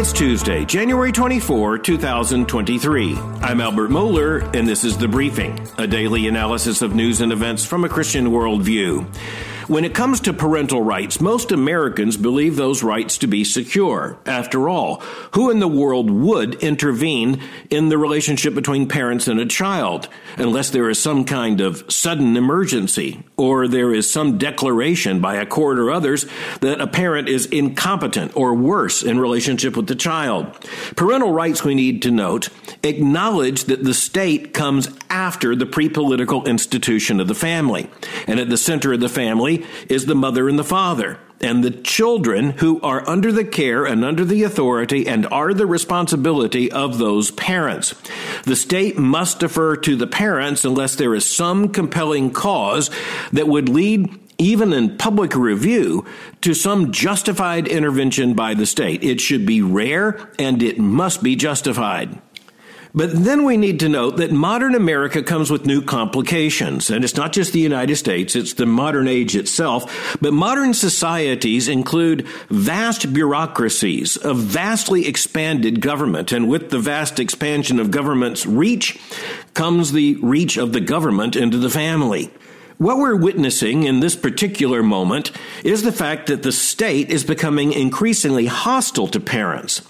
It's Tuesday, January 24, 2023. I'm Albert Mohler, and this is The Briefing, a daily analysis of news and events from a Christian worldview. When it comes to parental rights, most Americans believe those rights to be secure. After all, who in the world would intervene in the relationship between parents and a child unless there is some kind of sudden emergency or there is some declaration by a court or others that a parent is incompetent or worse in relationship with the child? Parental rights, we need to note, acknowledge that the state comes after the pre-political institution of the family. And at the center of the family is the mother and the father. And the children who are under the care and under the authority and are the responsibility of those parents. The state must defer to the parents unless there is some compelling cause that would lead even in public review, to some justified intervention by the state. It should be rare and it must be justified. But then we need to note that modern America comes with new complications. And it's not just the United States, it's the modern age itself. But modern societies include vast bureaucracies, a vastly expanded government. And with the vast expansion of government's reach comes the reach of the government into the family. What we're witnessing in this particular moment is the fact that the state is becoming increasingly hostile to parents.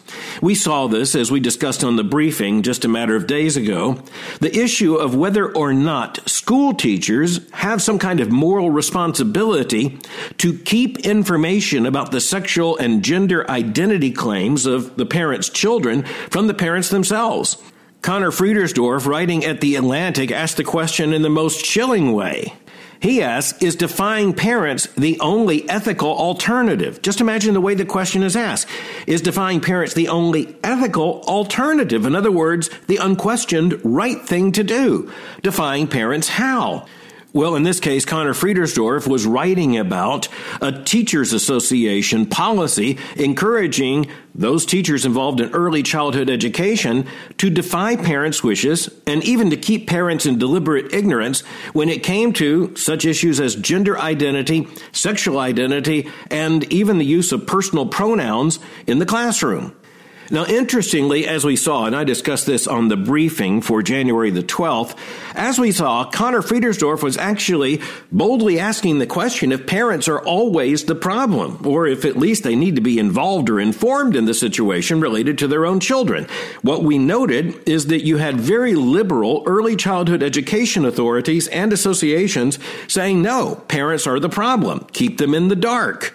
We saw this as we discussed on the briefing just a matter of days ago. The issue of whether or not school teachers have some kind of moral responsibility to keep information about the sexual and gender identity claims of the parents' children from the parents themselves. Conor Friedersdorf, writing at The Atlantic, asked the question in the most chilling way. He asks, is defying parents the only ethical alternative? Just imagine the way the question is asked. Is defying parents the only ethical alternative? In other words, the unquestioned right thing to do. Defying parents how? Well, in this case, Conor Friedersdorf was writing about a teachers association policy encouraging those teachers involved in early childhood education to defy parents' wishes and even to keep parents in deliberate ignorance when it came to such issues as gender identity, sexual identity, and even the use of personal pronouns in the classroom. Now, interestingly, as we saw, and I discussed this on the briefing for January the 12th, as we saw, Conor Friedersdorf was actually boldly asking the question if parents are always the problem, or if at least they need to be involved or informed in the situation related to their own children. What we noted is that you had very liberal early childhood education authorities and associations saying, no, parents are the problem. Keep them in the dark.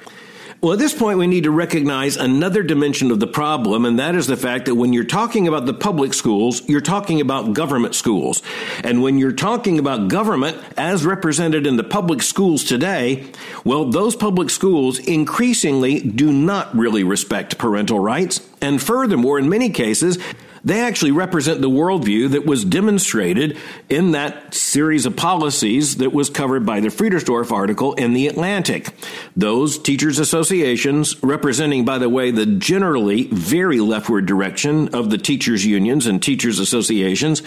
Well, at this point, we need to recognize another dimension of the problem, and that is the fact that when you're talking about the public schools, you're talking about government schools. And when you're talking about government as represented in the public schools today, well, those public schools increasingly do not really respect parental rights. And furthermore, in many cases, they actually represent the worldview that was demonstrated in that series of policies that was covered by the Friedersdorf article in The Atlantic. Those teachers' associations, representing, by the way, the generally very leftward direction of the teachers' unions and teachers' associations,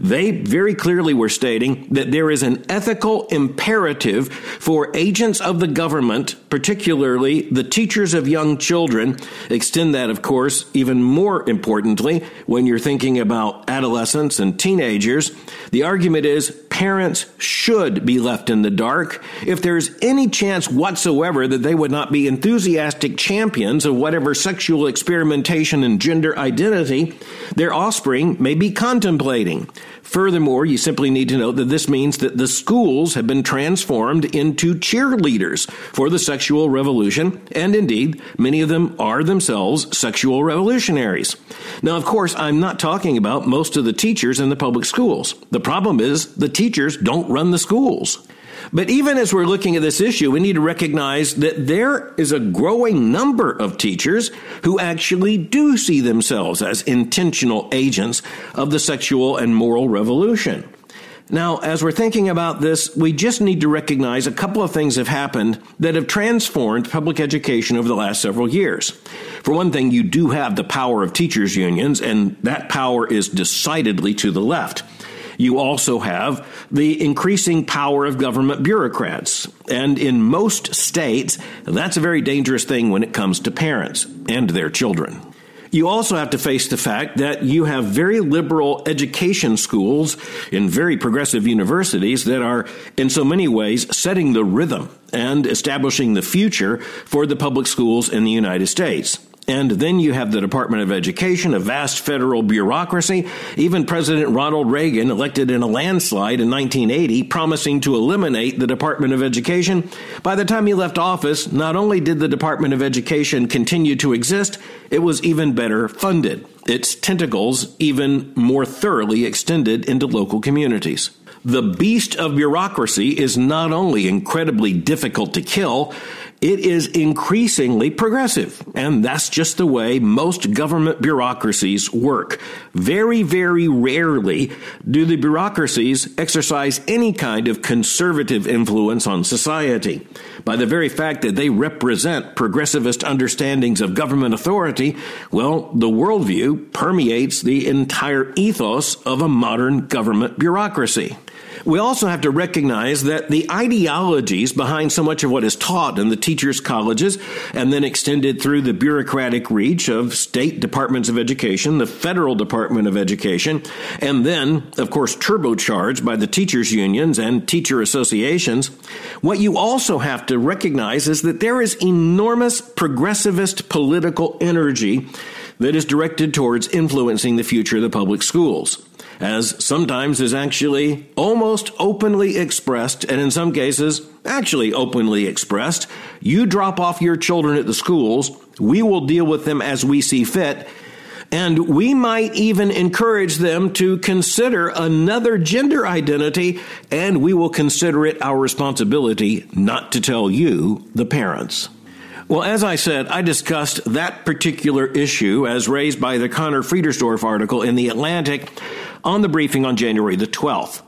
they very clearly were stating that there is an ethical imperative for agents of the government, particularly the teachers of young children, extend that, of course, even more importantly, when when you're thinking about adolescents and teenagers, the argument is parents should be left in the dark if there's any chance whatsoever that they would not be enthusiastic champions of whatever sexual experimentation and gender identity their offspring may be contemplating. Furthermore, you simply need to note that this means that the schools have been transformed into cheerleaders for the sexual revolution, and indeed, many of them are themselves sexual revolutionaries. Now, of course, I'm not talking about most of the teachers in the public schools. The problem is the teachers don't run the schools. But even as we're looking at this issue, we need to recognize that there is a growing number of teachers who actually do see themselves as intentional agents of the sexual and moral revolution. Now, as we're thinking about this, we just need to recognize a couple of things have happened that have transformed public education over the last several years. For one thing, you do have the power of teachers' unions, and that power is decidedly to the left. You also have the increasing power of government bureaucrats. And in most states, that's a very dangerous thing when it comes to parents and their children. You also have to face the fact that you have very liberal education schools in very progressive universities that are, in so many ways, setting the rhythm and establishing the future for the public schools in the United States. And then you have the Department of Education, a vast federal bureaucracy. Even President Ronald Reagan, elected in a landslide in 1980, promising to eliminate the Department of Education. By the time he left office, not only did the Department of Education continue to exist, it was even better funded. Its tentacles even more thoroughly extended into local communities. The beast of bureaucracy is not only incredibly difficult to kill, it is increasingly progressive. And that's just the way most government bureaucracies work. Very, very rarely do the bureaucracies exercise any kind of conservative influence on society. By the very fact that they represent progressivist understandings of government authority, well, the worldview permeates the entire ethos of a modern government bureaucracy. We also have to recognize that the ideologies behind so much of what is taught in the teachers' colleges and then extended through the bureaucratic reach of state departments of education, the federal Department of Education, and then, of course, turbocharged by the teachers' unions and teacher associations. What you also have to recognize is that there is enormous progressivist political energy that is directed towards influencing the future of the public schools as sometimes is actually almost openly expressed, and in some cases, actually openly expressed. You drop off your children at the schools, we will deal with them as we see fit. And we might even encourage them to consider another gender identity, and we will consider it our responsibility not to tell you, the parents. Well, as I said, I discussed that particular issue as raised by the Conor Friedersdorf article in The Atlantic on the briefing on January the 12th.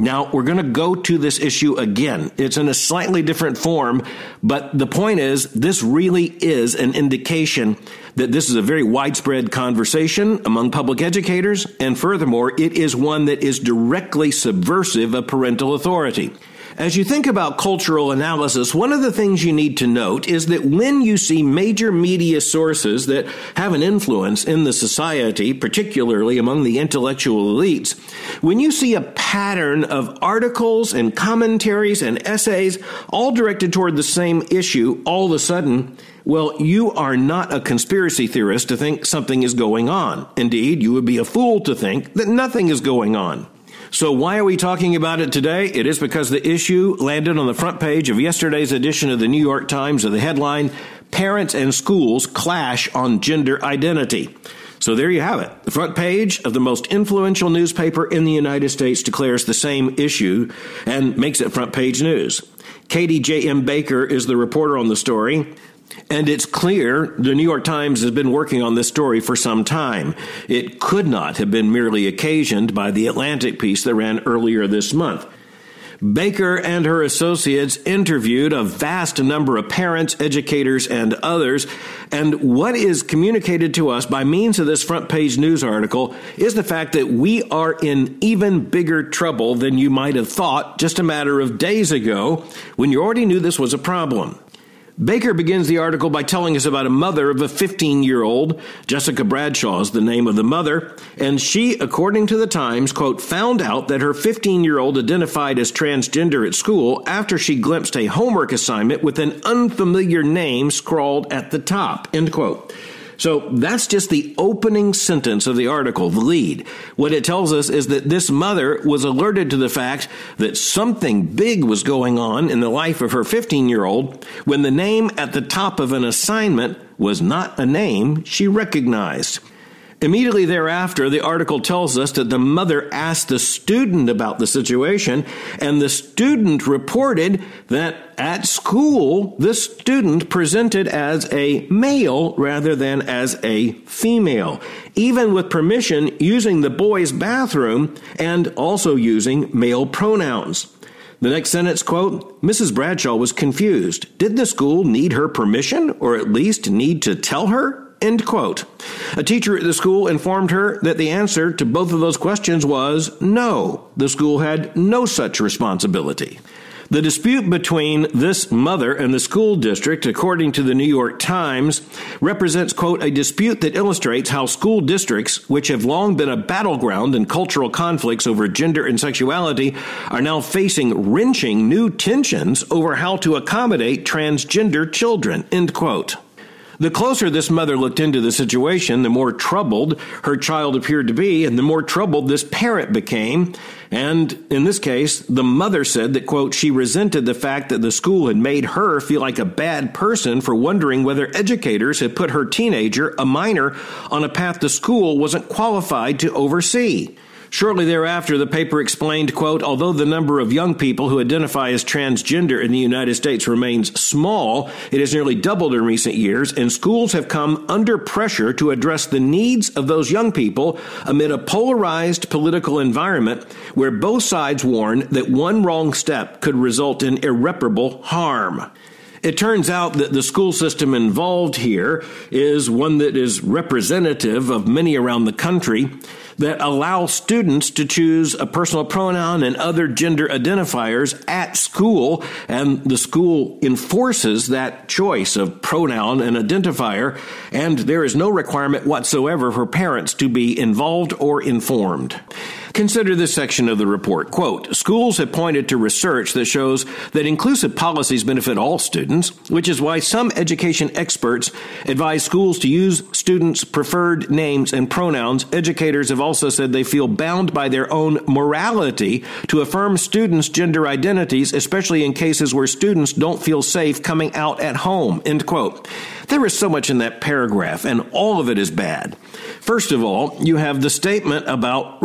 Now, we're going to go to this issue again. It's in a slightly different form, but the point is, this really is an indication that this is a very widespread conversation among public educators, and furthermore, it is one that is directly subversive of parental authority. As you think about cultural analysis, one of the things you need to note is that when you see major media sources that have an influence in the society, particularly among the intellectual elites, when you see a pattern of articles and commentaries and essays all directed toward the same issue all of a sudden, well, you are not a conspiracy theorist to think something is going on. Indeed, you would be a fool to think that nothing is going on. So, why are we talking about it today? It is because the issue landed on the front page of yesterday's edition of the New York Times with the headline Parents and Schools Clash on Gender Identity. So there you have it. The front page of the most influential newspaper in the United States declares the same issue and makes it front page news. Katie J.M. Baker is the reporter on the story. And it's clear the New York Times has been working on this story for some time. It could not have been merely occasioned by the Atlantic piece that ran earlier this month. Baker and her associates interviewed a vast number of parents, educators, and others. And what is communicated to us by means of this front page news article is the fact that we are in even bigger trouble than you might have thought just a matter of days ago when you already knew this was a problem. Baker begins the article by telling us about a mother of a 15 year old. Jessica Bradshaw is the name of the mother. And she, according to the Times, quote, found out that her 15 year old identified as transgender at school after she glimpsed a homework assignment with an unfamiliar name scrawled at the top, end quote. So that's just the opening sentence of the article, the lead. What it tells us is that this mother was alerted to the fact that something big was going on in the life of her 15 year old when the name at the top of an assignment was not a name she recognized. Immediately thereafter, the article tells us that the mother asked the student about the situation, and the student reported that at school, the student presented as a male rather than as a female, even with permission using the boys' bathroom and also using male pronouns. The next sentence quote, Mrs. Bradshaw was confused. Did the school need her permission or at least need to tell her? End quote. A teacher at the school informed her that the answer to both of those questions was no. The school had no such responsibility. The dispute between this mother and the school district, according to the New York Times, represents, quote, a dispute that illustrates how school districts, which have long been a battleground in cultural conflicts over gender and sexuality, are now facing wrenching new tensions over how to accommodate transgender children, end quote. The closer this mother looked into the situation, the more troubled her child appeared to be, and the more troubled this parent became. And in this case, the mother said that, quote, she resented the fact that the school had made her feel like a bad person for wondering whether educators had put her teenager, a minor, on a path the school wasn't qualified to oversee. Shortly thereafter, the paper explained, quote, although the number of young people who identify as transgender in the United States remains small, it has nearly doubled in recent years, and schools have come under pressure to address the needs of those young people amid a polarized political environment where both sides warn that one wrong step could result in irreparable harm. It turns out that the school system involved here is one that is representative of many around the country that allow students to choose a personal pronoun and other gender identifiers at school, and the school enforces that choice of pronoun and identifier, and there is no requirement whatsoever for parents to be involved or informed. Consider this section of the report. Quote, schools have pointed to research that shows that inclusive policies benefit all students, which is why some education experts advise schools to use students' preferred names and pronouns. Educators have also said they feel bound by their own morality to affirm students' gender identities, especially in cases where students don't feel safe coming out at home. End quote. There is so much in that paragraph, and all of it is bad. First of all, you have the statement about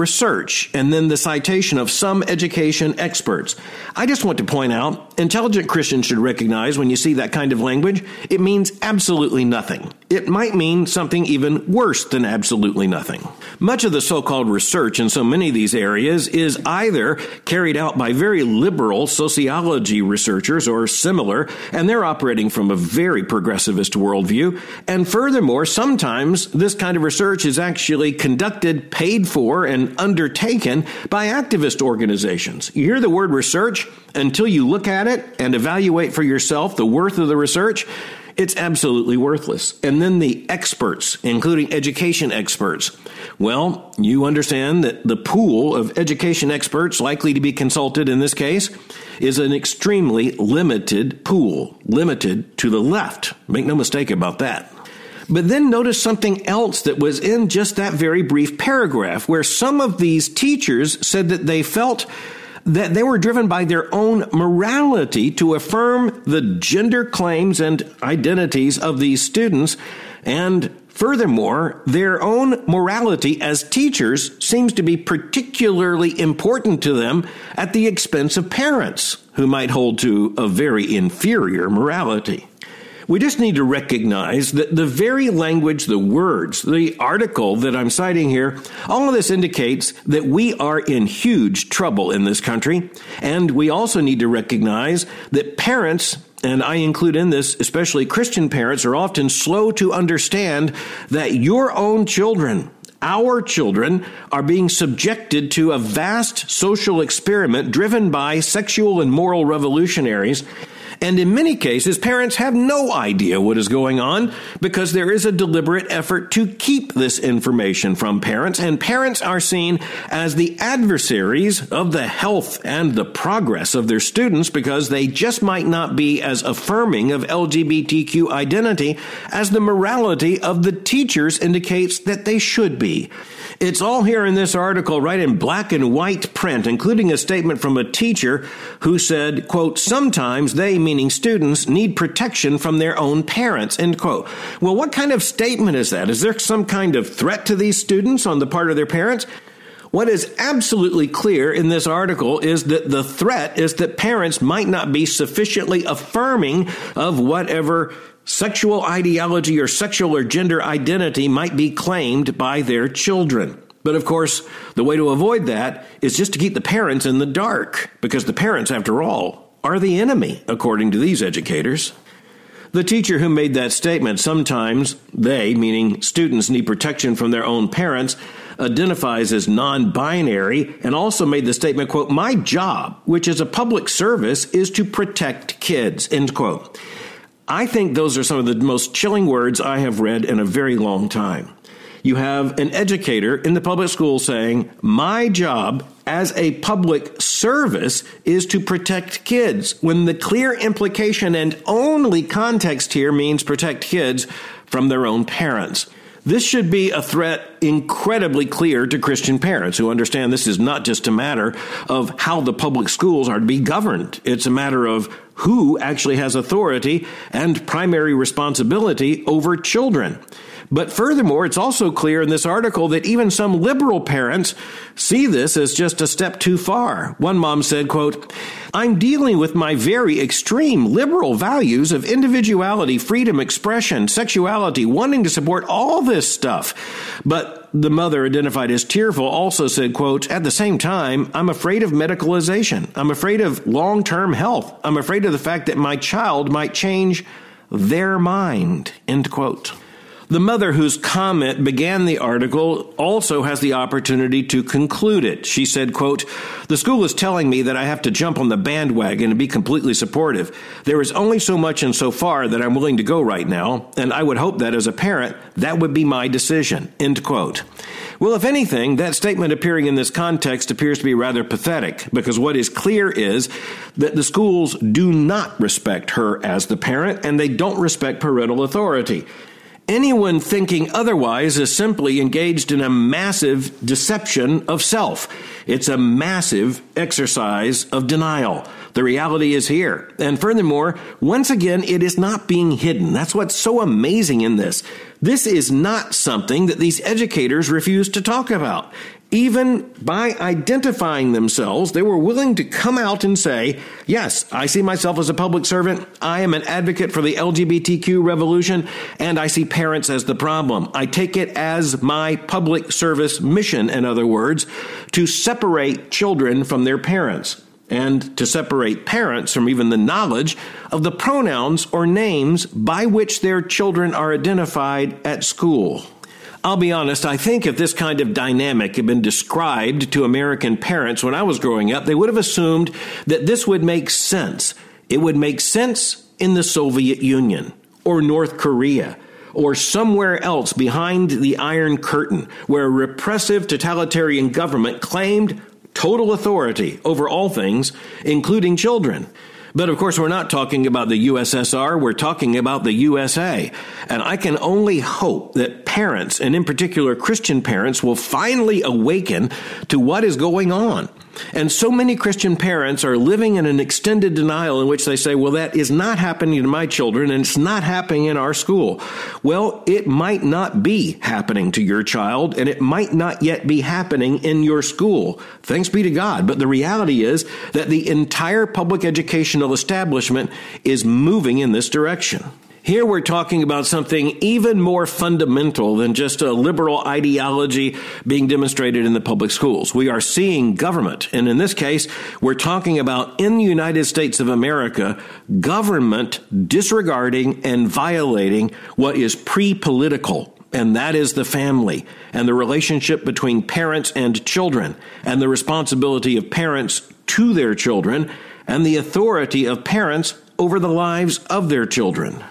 research, and then the citation of some education experts. I just want to point out intelligent Christians should recognize when you see that kind of language, it means absolutely nothing. It might mean something even worse than absolutely nothing. Much of the so called research in so many of these areas is either carried out by very liberal sociology researchers or similar, and they're operating from a very progressivist worldview. And furthermore, sometimes this kind of research is actually conducted, paid for, and undertaken by activist organizations. You hear the word research until you look at it and evaluate for yourself the worth of the research it's absolutely worthless. And then the experts, including education experts. Well, you understand that the pool of education experts likely to be consulted in this case is an extremely limited pool, limited to the left. Make no mistake about that. But then notice something else that was in just that very brief paragraph, where some of these teachers said that they felt that they were driven by their own morality to affirm the gender claims and identities of these students and Furthermore, their own morality as teachers seems to be particularly important to them at the expense of parents who might hold to a very inferior morality. We just need to recognize that the very language, the words, the article that I'm citing here, all of this indicates that we are in huge trouble in this country. And we also need to recognize that parents and I include in this, especially Christian parents, are often slow to understand that your own children, our children, are being subjected to a vast social experiment driven by sexual and moral revolutionaries and in many cases, parents have no idea what is going on because there is a deliberate effort to keep this information from parents, and parents are seen as the adversaries of the health and the progress of their students because they just might not be as affirming of LGBTQ identity as the morality of the teachers indicates that they should be. It's all here in this article, right in black and white print, including a statement from a teacher who said, quote, sometimes they, meaning students, need protection from their own parents, end quote. Well, what kind of statement is that? Is there some kind of threat to these students on the part of their parents? What is absolutely clear in this article is that the threat is that parents might not be sufficiently affirming of whatever sexual ideology or sexual or gender identity might be claimed by their children. But of course, the way to avoid that is just to keep the parents in the dark, because the parents, after all, are the enemy, according to these educators. The teacher who made that statement, sometimes they, meaning students, need protection from their own parents, identifies as non-binary and also made the statement, quote, my job, which is a public service, is to protect kids, end quote. I think those are some of the most chilling words I have read in a very long time. You have an educator in the public school saying, My job as a public service is to protect kids, when the clear implication and only context here means protect kids from their own parents. This should be a threat incredibly clear to Christian parents who understand this is not just a matter of how the public schools are to be governed. It's a matter of who actually has authority and primary responsibility over children. But furthermore, it's also clear in this article that even some liberal parents see this as just a step too far. One mom said, quote, I'm dealing with my very extreme liberal values of individuality, freedom, expression, sexuality, wanting to support all this stuff. But the mother identified as tearful also said, quote, at the same time, I'm afraid of medicalization. I'm afraid of long-term health. I'm afraid of the fact that my child might change their mind, end quote. The mother whose comment began the article also has the opportunity to conclude it. She said, quote, The school is telling me that I have to jump on the bandwagon and be completely supportive. There is only so much and so far that I'm willing to go right now, and I would hope that as a parent, that would be my decision. End quote. Well, if anything, that statement appearing in this context appears to be rather pathetic because what is clear is that the schools do not respect her as the parent and they don't respect parental authority. Anyone thinking otherwise is simply engaged in a massive deception of self. It's a massive exercise of denial. The reality is here. And furthermore, once again, it is not being hidden. That's what's so amazing in this. This is not something that these educators refuse to talk about even by identifying themselves, they were willing to come out and say, Yes, I see myself as a public servant. I am an advocate for the LGBTQ revolution, and I see parents as the problem. I take it as my public service mission, in other words, to separate children from their parents and to separate parents from even the knowledge of the pronouns or names by which their children are identified at school. I'll be honest, I think if this kind of dynamic had been described to American parents when I was growing up, they would have assumed that this would make sense. It would make sense in the Soviet Union or North Korea or somewhere else behind the Iron Curtain, where a repressive totalitarian government claimed total authority over all things, including children. But of course, we're not talking about the USSR, we're talking about the USA. And I can only hope that parents, and in particular Christian parents, will finally awaken to what is going on. And so many Christian parents are living in an extended denial in which they say, well, that is not happening to my children and it's not happening in our school. Well, it might not be happening to your child and it might not yet be happening in your school. Thanks be to God. But the reality is that the entire public educational establishment is moving in this direction. Here we're talking about something even more fundamental than just a liberal ideology being demonstrated in the public schools. We are seeing government, and in this case, we're talking about in the United States of America, government disregarding and violating what is pre political and that is the family and the relationship between parents and children and the responsibility of parents to their children and the authority of parents over the lives of their children.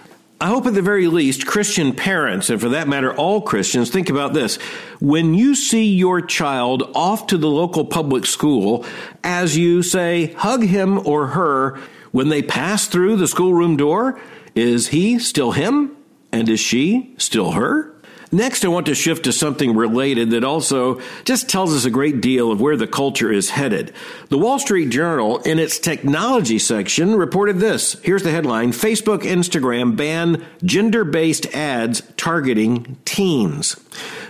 I hope at the very least Christian parents, and for that matter, all Christians, think about this. When you see your child off to the local public school, as you say, hug him or her, when they pass through the schoolroom door, is he still him? And is she still her? Next, I want to shift to something related that also just tells us a great deal of where the culture is headed. The Wall Street Journal, in its technology section, reported this. Here's the headline Facebook, Instagram ban gender based ads targeting teens.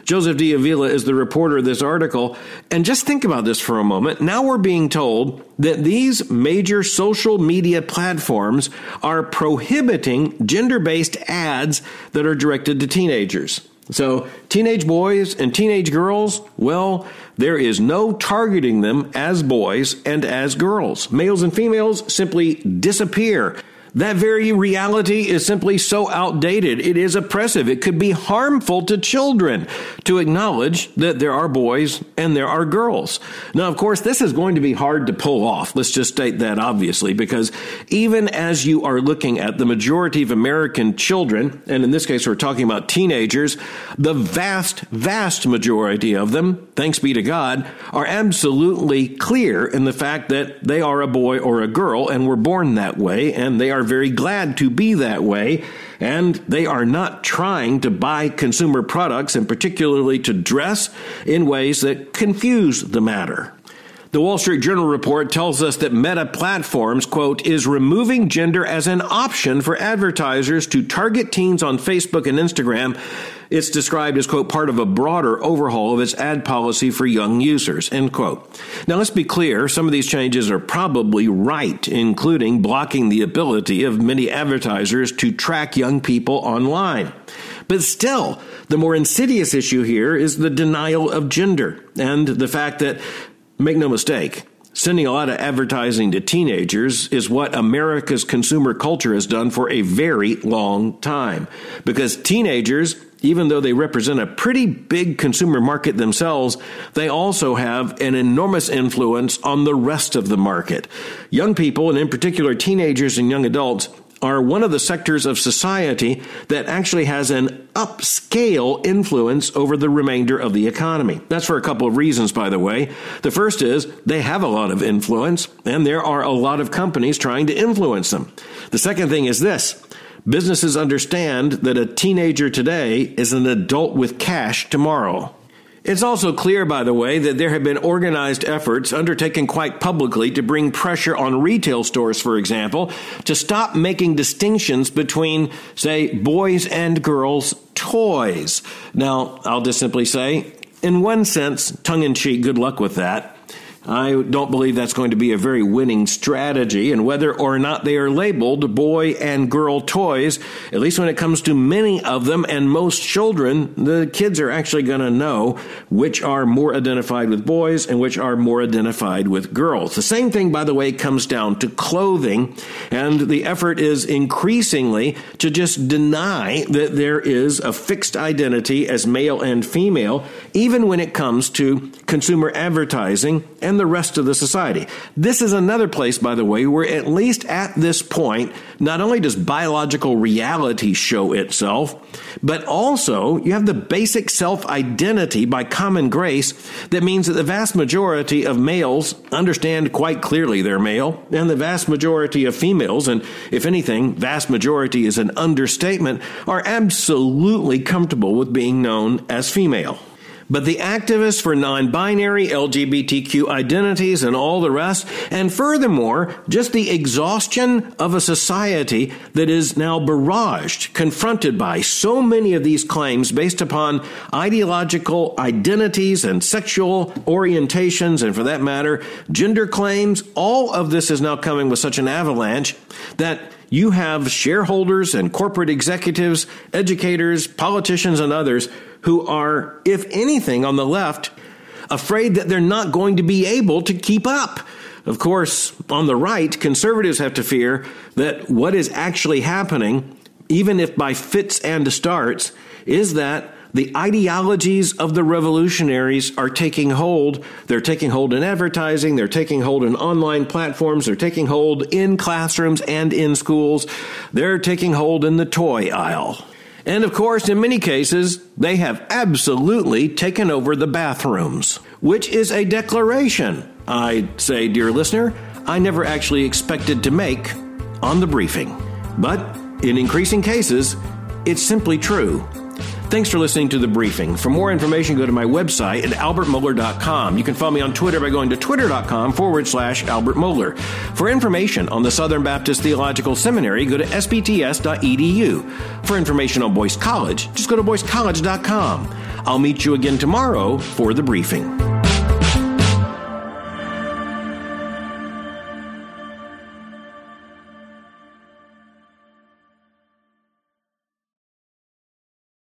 Joseph D. Avila is the reporter of this article. And just think about this for a moment. Now we're being told that these major social media platforms are prohibiting gender based ads that are directed to teenagers. So, teenage boys and teenage girls, well, there is no targeting them as boys and as girls. Males and females simply disappear. That very reality is simply so outdated. It is oppressive. It could be harmful to children to acknowledge that there are boys and there are girls. Now, of course, this is going to be hard to pull off. Let's just state that obviously, because even as you are looking at the majority of American children, and in this case, we're talking about teenagers, the vast, vast majority of them, thanks be to God, are absolutely clear in the fact that they are a boy or a girl and were born that way, and they are very glad to be that way. And they are not trying to buy consumer products, and particularly to dress in ways that confuse the matter. The Wall Street Journal report tells us that Meta Platforms, quote, is removing gender as an option for advertisers to target teens on Facebook and Instagram it's described as, quote, part of a broader overhaul of its ad policy for young users, end quote. Now, let's be clear. Some of these changes are probably right, including blocking the ability of many advertisers to track young people online. But still, the more insidious issue here is the denial of gender and the fact that, make no mistake, Sending a lot of advertising to teenagers is what America's consumer culture has done for a very long time. Because teenagers even though they represent a pretty big consumer market themselves, they also have an enormous influence on the rest of the market. Young people, and in particular teenagers and young adults, are one of the sectors of society that actually has an upscale influence over the remainder of the economy. That's for a couple of reasons, by the way. The first is they have a lot of influence, and there are a lot of companies trying to influence them. The second thing is this Businesses understand that a teenager today is an adult with cash tomorrow. It's also clear, by the way, that there have been organized efforts undertaken quite publicly to bring pressure on retail stores, for example, to stop making distinctions between, say, boys and girls toys. Now, I'll just simply say, in one sense, tongue in cheek, good luck with that. I don't believe that's going to be a very winning strategy. And whether or not they are labeled boy and girl toys, at least when it comes to many of them and most children, the kids are actually going to know which are more identified with boys and which are more identified with girls. The same thing, by the way, comes down to clothing. And the effort is increasingly to just deny that there is a fixed identity as male and female, even when it comes to consumer advertising and and the rest of the society. This is another place, by the way, where at least at this point, not only does biological reality show itself, but also you have the basic self identity by common grace that means that the vast majority of males understand quite clearly they're male, and the vast majority of females, and if anything, vast majority is an understatement, are absolutely comfortable with being known as female. But the activists for non binary, LGBTQ identities, and all the rest, and furthermore, just the exhaustion of a society that is now barraged, confronted by so many of these claims based upon ideological identities and sexual orientations, and for that matter, gender claims, all of this is now coming with such an avalanche that you have shareholders and corporate executives, educators, politicians, and others who are, if anything, on the left, afraid that they're not going to be able to keep up. Of course, on the right, conservatives have to fear that what is actually happening, even if by fits and starts, is that the ideologies of the revolutionaries are taking hold. They're taking hold in advertising, they're taking hold in online platforms, they're taking hold in classrooms and in schools, they're taking hold in the toy aisle. And of course, in many cases, they have absolutely taken over the bathrooms, which is a declaration, I say, dear listener, I never actually expected to make on the briefing. But in increasing cases, it's simply true. Thanks for listening to the briefing. For more information, go to my website at albertmohler.com. You can follow me on Twitter by going to twitter.com forward slash Albert Mohler. For information on the Southern Baptist Theological Seminary, go to sbts.edu. For information on Boyce College, just go to boycecollege.com. I'll meet you again tomorrow for the briefing.